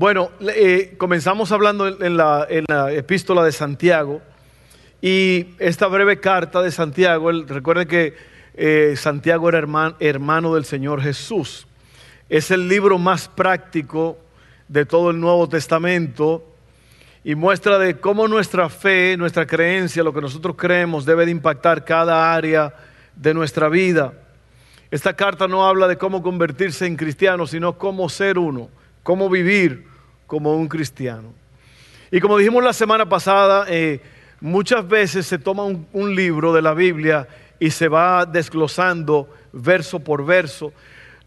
Bueno, eh, comenzamos hablando en la, epístola de Santiago y esta breve carta de Santiago, recuerden que eh, Santiago era hermano del Señor Jesús. Es el libro más práctico de todo el Nuevo Testamento y muestra de cómo nuestra fe, nuestra creencia, lo que nosotros creemos debe de impactar cada área de nuestra vida. Esta carta no habla de cómo convertirse en cristiano, sino cómo ser uno, cómo vivir como un cristiano. Y como dijimos la semana pasada, eh, muchas veces se toma un libro de la Biblia y se va desglosando verso por verso.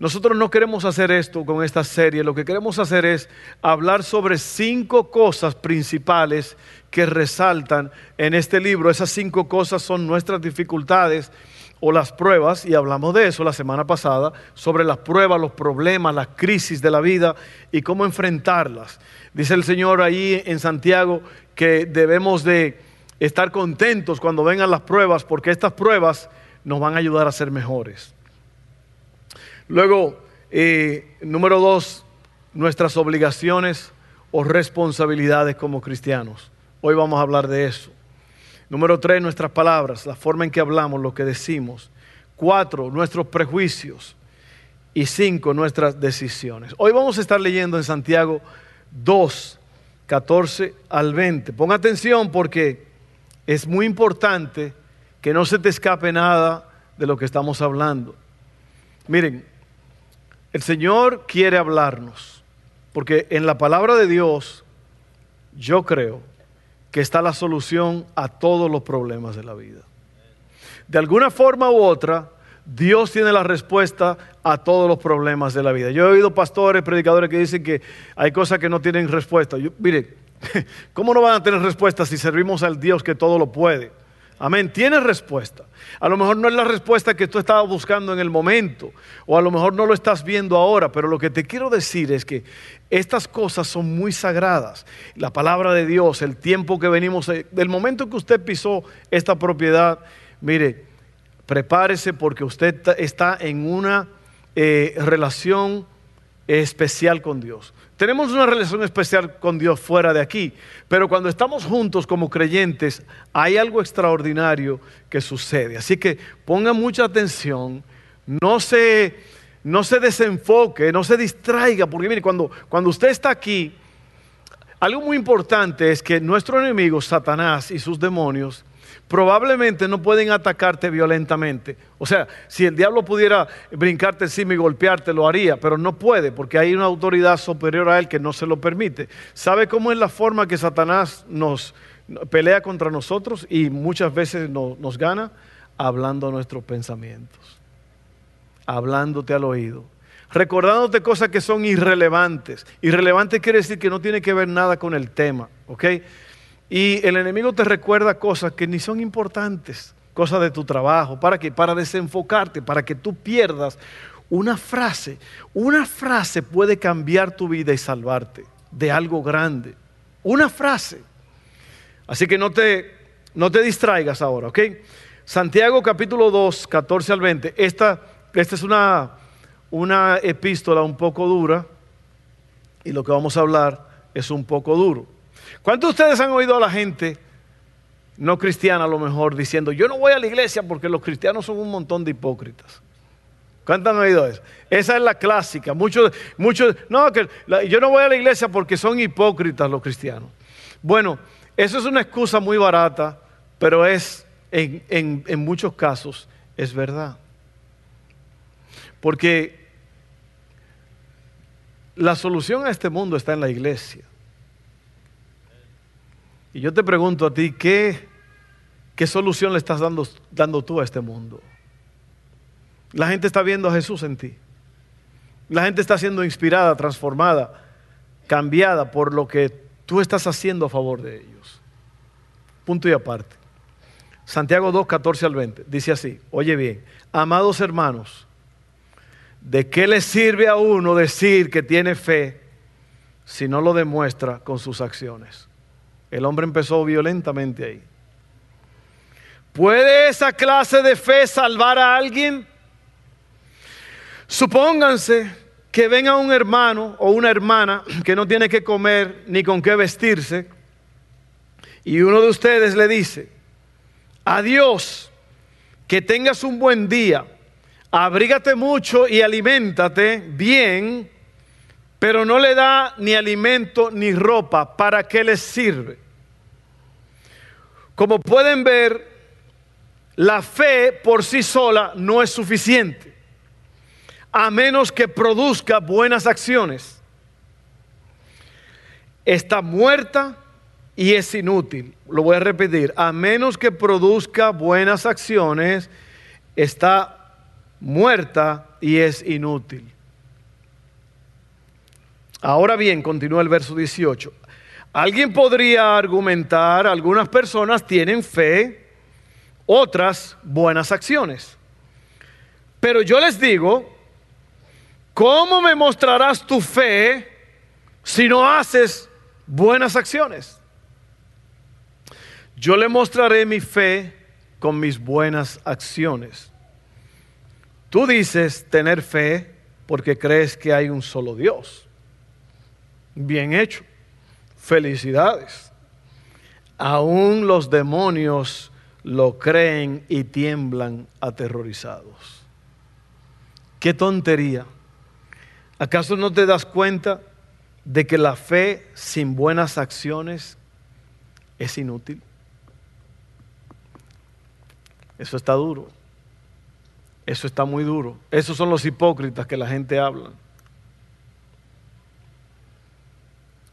Nosotros no queremos hacer esto con esta serie, lo que queremos hacer es hablar sobre cinco cosas principales que resaltan en este libro. Esas cinco cosas son nuestras dificultades o las pruebas, y hablamos de eso la semana pasada, sobre las pruebas, los problemas, las crisis de la vida y cómo enfrentarlas. Dice el Señor ahí en Santiago que debemos de estar contentos cuando vengan las pruebas, porque estas pruebas nos van a ayudar a ser mejores. Luego, eh, número dos, nuestras obligaciones o responsabilidades como cristianos. Hoy vamos a hablar de eso. Número tres, nuestras palabras, la forma en que hablamos, lo que decimos. Cuatro, nuestros prejuicios. Y cinco, nuestras decisiones. Hoy vamos a estar leyendo en Santiago 2, 14 al 20. Ponga atención porque es muy importante que no se te escape nada de lo que estamos hablando. Miren, el Señor quiere hablarnos, porque en la palabra de Dios yo creo que está la solución a todos los problemas de la vida. De alguna forma u otra, Dios tiene la respuesta a todos los problemas de la vida. Yo he oído pastores, predicadores que dicen que hay cosas que no tienen respuesta. Mire, ¿Cómo no van a tener respuesta si servimos al Dios que todo lo puede? Amén. Tiene respuesta. A lo mejor no es la respuesta que tú estabas buscando en el momento, o a lo mejor no lo estás viendo ahora, pero lo que te quiero decir es que estas cosas son muy sagradas. La palabra de Dios, el tiempo que venimos, eh, del momento que usted pisó esta propiedad, mire, prepárese porque usted está en una eh, relación especial con Dios. Tenemos una relación especial con Dios fuera de aquí, pero cuando estamos juntos como creyentes hay algo extraordinario que sucede. Así que ponga mucha atención, no se, no se desenfoque, no se distraiga, porque mire, cuando, cuando usted está aquí, algo muy importante es que nuestro enemigo, Satanás y sus demonios, probablemente no pueden atacarte violentamente. O sea, si el diablo pudiera brincarte encima y golpearte, lo haría, pero no puede porque hay una autoridad superior a él que no se lo permite. ¿Sabe cómo es la forma que Satanás nos pelea contra nosotros y muchas veces nos gana? Hablando nuestros pensamientos, hablándote al oído recordándote cosas que son irrelevantes. Irrelevante quiere decir que no tiene que ver nada con el tema, ¿ok? Y el enemigo te recuerda cosas que ni son importantes, cosas de tu trabajo. ¿Para qué? Para desenfocarte, para que tú pierdas una frase. Una frase puede cambiar tu vida y salvarte de algo grande. Una frase. Así que no te, no te distraigas ahora, ¿ok? Santiago capítulo 2, 14 al 20. Esta, esta es una, una epístola un poco dura y lo que vamos a hablar es un poco duro. ¿Cuántos de ustedes han oído a la gente no cristiana a lo mejor diciendo, yo no voy a la iglesia porque los cristianos son un montón de hipócritas? ¿Cuántos han oído eso? Esa es la clásica. Muchos, muchos, no, que yo no voy a la iglesia porque son hipócritas los cristianos. Bueno, eso es una excusa muy barata, pero es, en, en muchos casos, es verdad. Porque la solución a este mundo está en la iglesia. Y yo te pregunto a ti, ¿qué, qué solución le estás dando, dando tú a este mundo? La gente está viendo a Jesús en ti. La gente está siendo inspirada, transformada, cambiada por lo que tú estás haciendo a favor de ellos. punto y aparte. Santiago 2, 14 al 20. Dice así, oye bien, amados hermanos, ¿de qué le sirve a uno decir que tiene fe si no lo demuestra con sus acciones? El hombre empezó violentamente ahí. ¿Puede esa clase de fe salvar a alguien? Supónganse que venga un hermano o una hermana que no tiene que comer ni con qué vestirse y uno de ustedes le dice, adiós, que tengas un buen día, abrígate mucho y aliméntate bien, pero no le da ni alimento ni ropa, ¿para qué les sirve? Como pueden ver, la fe por sí sola no es suficiente, a menos que produzca buenas acciones. Está muerta y es inútil. Lo voy a repetir, a menos que produzca buenas acciones, está muerta y es inútil. Ahora bien, continúa el verso 18. Alguien podría argumentar, algunas personas tienen fe, otras buenas acciones. Pero yo les digo, ¿cómo me mostrarás tu fe si no haces buenas acciones? Yo le mostraré mi fe con mis buenas acciones. Tú dices tener fe porque crees que hay un solo Dios. Bien hecho. Felicidades. Aún los demonios lo creen y tiemblan aterrorizados. Qué tontería. ¿Acaso no te das cuenta de que la fe sin buenas acciones es inútil? Eso está duro. Eso está muy duro. Esos son los hipócritas que la gente habla.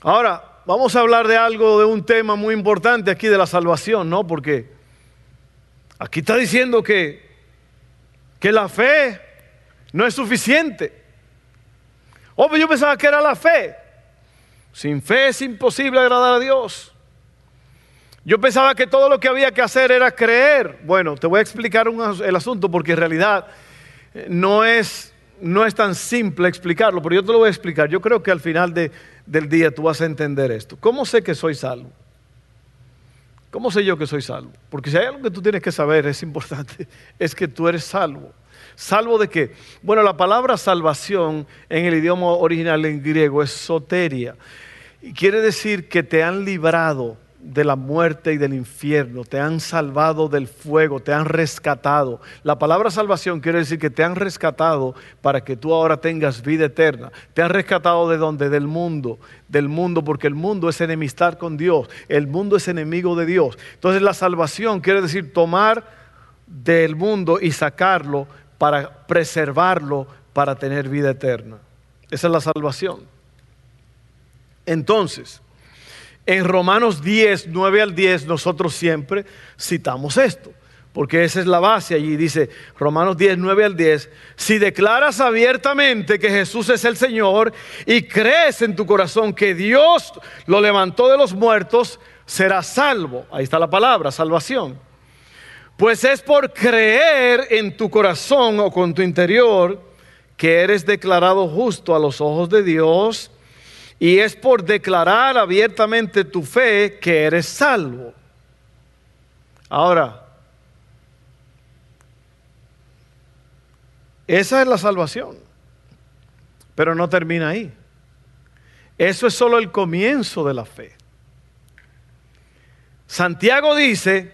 Ahora, vamos a hablar de algo, de un tema muy importante aquí de la salvación, ¿no? Porque aquí está diciendo que, que la fe no es suficiente. Oh, pero yo pensaba que era la fe. Sin fe es imposible agradar a Dios. Yo pensaba que todo lo que había que hacer era creer. Bueno, te voy a explicar el asunto porque en realidad eh, no es, no es tan simple explicarlo, pero yo te lo voy a explicar. Yo creo que al final del día tú vas a entender esto. ¿Cómo sé que soy salvo? ¿Cómo sé yo que soy salvo? Porque si hay algo que tú tienes que saber, es importante, es que tú eres salvo. ¿Salvo de qué? Bueno, la palabra salvación en el idioma original en griego es soteria. Y quiere decir que te han librado de la muerte y del infierno, te han salvado del fuego, te han rescatado. La palabra salvación quiere decir que te han rescatado para que tú ahora tengas vida eterna. Te han rescatado de dónde? Del mundo, del mundo, porque el mundo es enemistad con Dios, el mundo es enemigo de Dios. Entonces la salvación quiere decir tomar del mundo y sacarlo para preservarlo, para tener vida eterna. Esa es la salvación. Entonces, en Romanos 10, 9 al 10, nosotros siempre citamos esto, porque esa es la base allí. Dice Romanos 10, 9 al 10, si declaras abiertamente que Jesús es el Señor y crees en tu corazón que Dios lo levantó de los muertos, serás salvo. Ahí está la palabra, salvación. Pues es por creer en tu corazón o con tu interior que eres declarado justo a los ojos de Dios y es por declarar abiertamente tu fe que eres salvo. Ahora, esa es la salvación, pero no termina ahí. Eso es solo el comienzo de la fe. Santiago dice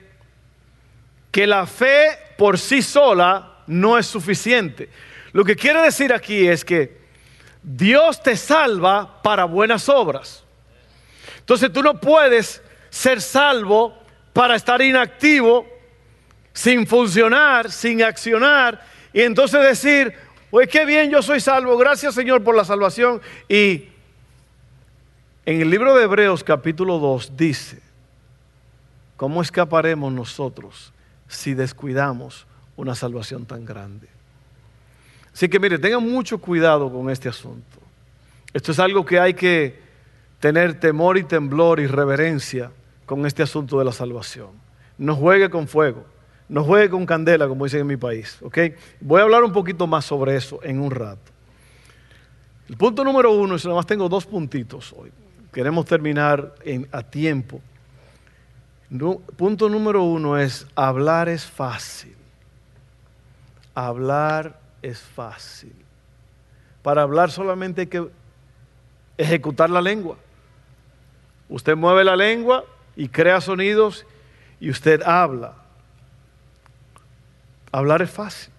que la fe por sí sola no es suficiente. Lo que quiere decir aquí es que Dios te salva para buenas obras. Entonces tú no puedes ser salvo para estar inactivo, sin funcionar, sin accionar, y entonces decir, pues qué bien, yo soy salvo, gracias Señor por la salvación. Y en el libro de Hebreos capítulo 2 dice, ¿cómo escaparemos nosotros si descuidamos una salvación tan grande? Así que mire, tengan mucho cuidado con este asunto. Esto es algo que hay que tener temor y temblor y reverencia con este asunto de la salvación. No juegue con fuego, no juegue con candela, como dicen en mi país. Voy a hablar un poquito más sobre eso en un rato. El punto número uno, y nada más tengo dos puntitos hoy, queremos terminar a tiempo. punto número uno es, hablar es fácil. Hablar es fácil. Para hablar solamente hay que ejecutar la lengua. Usted mueve la lengua y crea sonidos y usted habla. Hablar es fácil.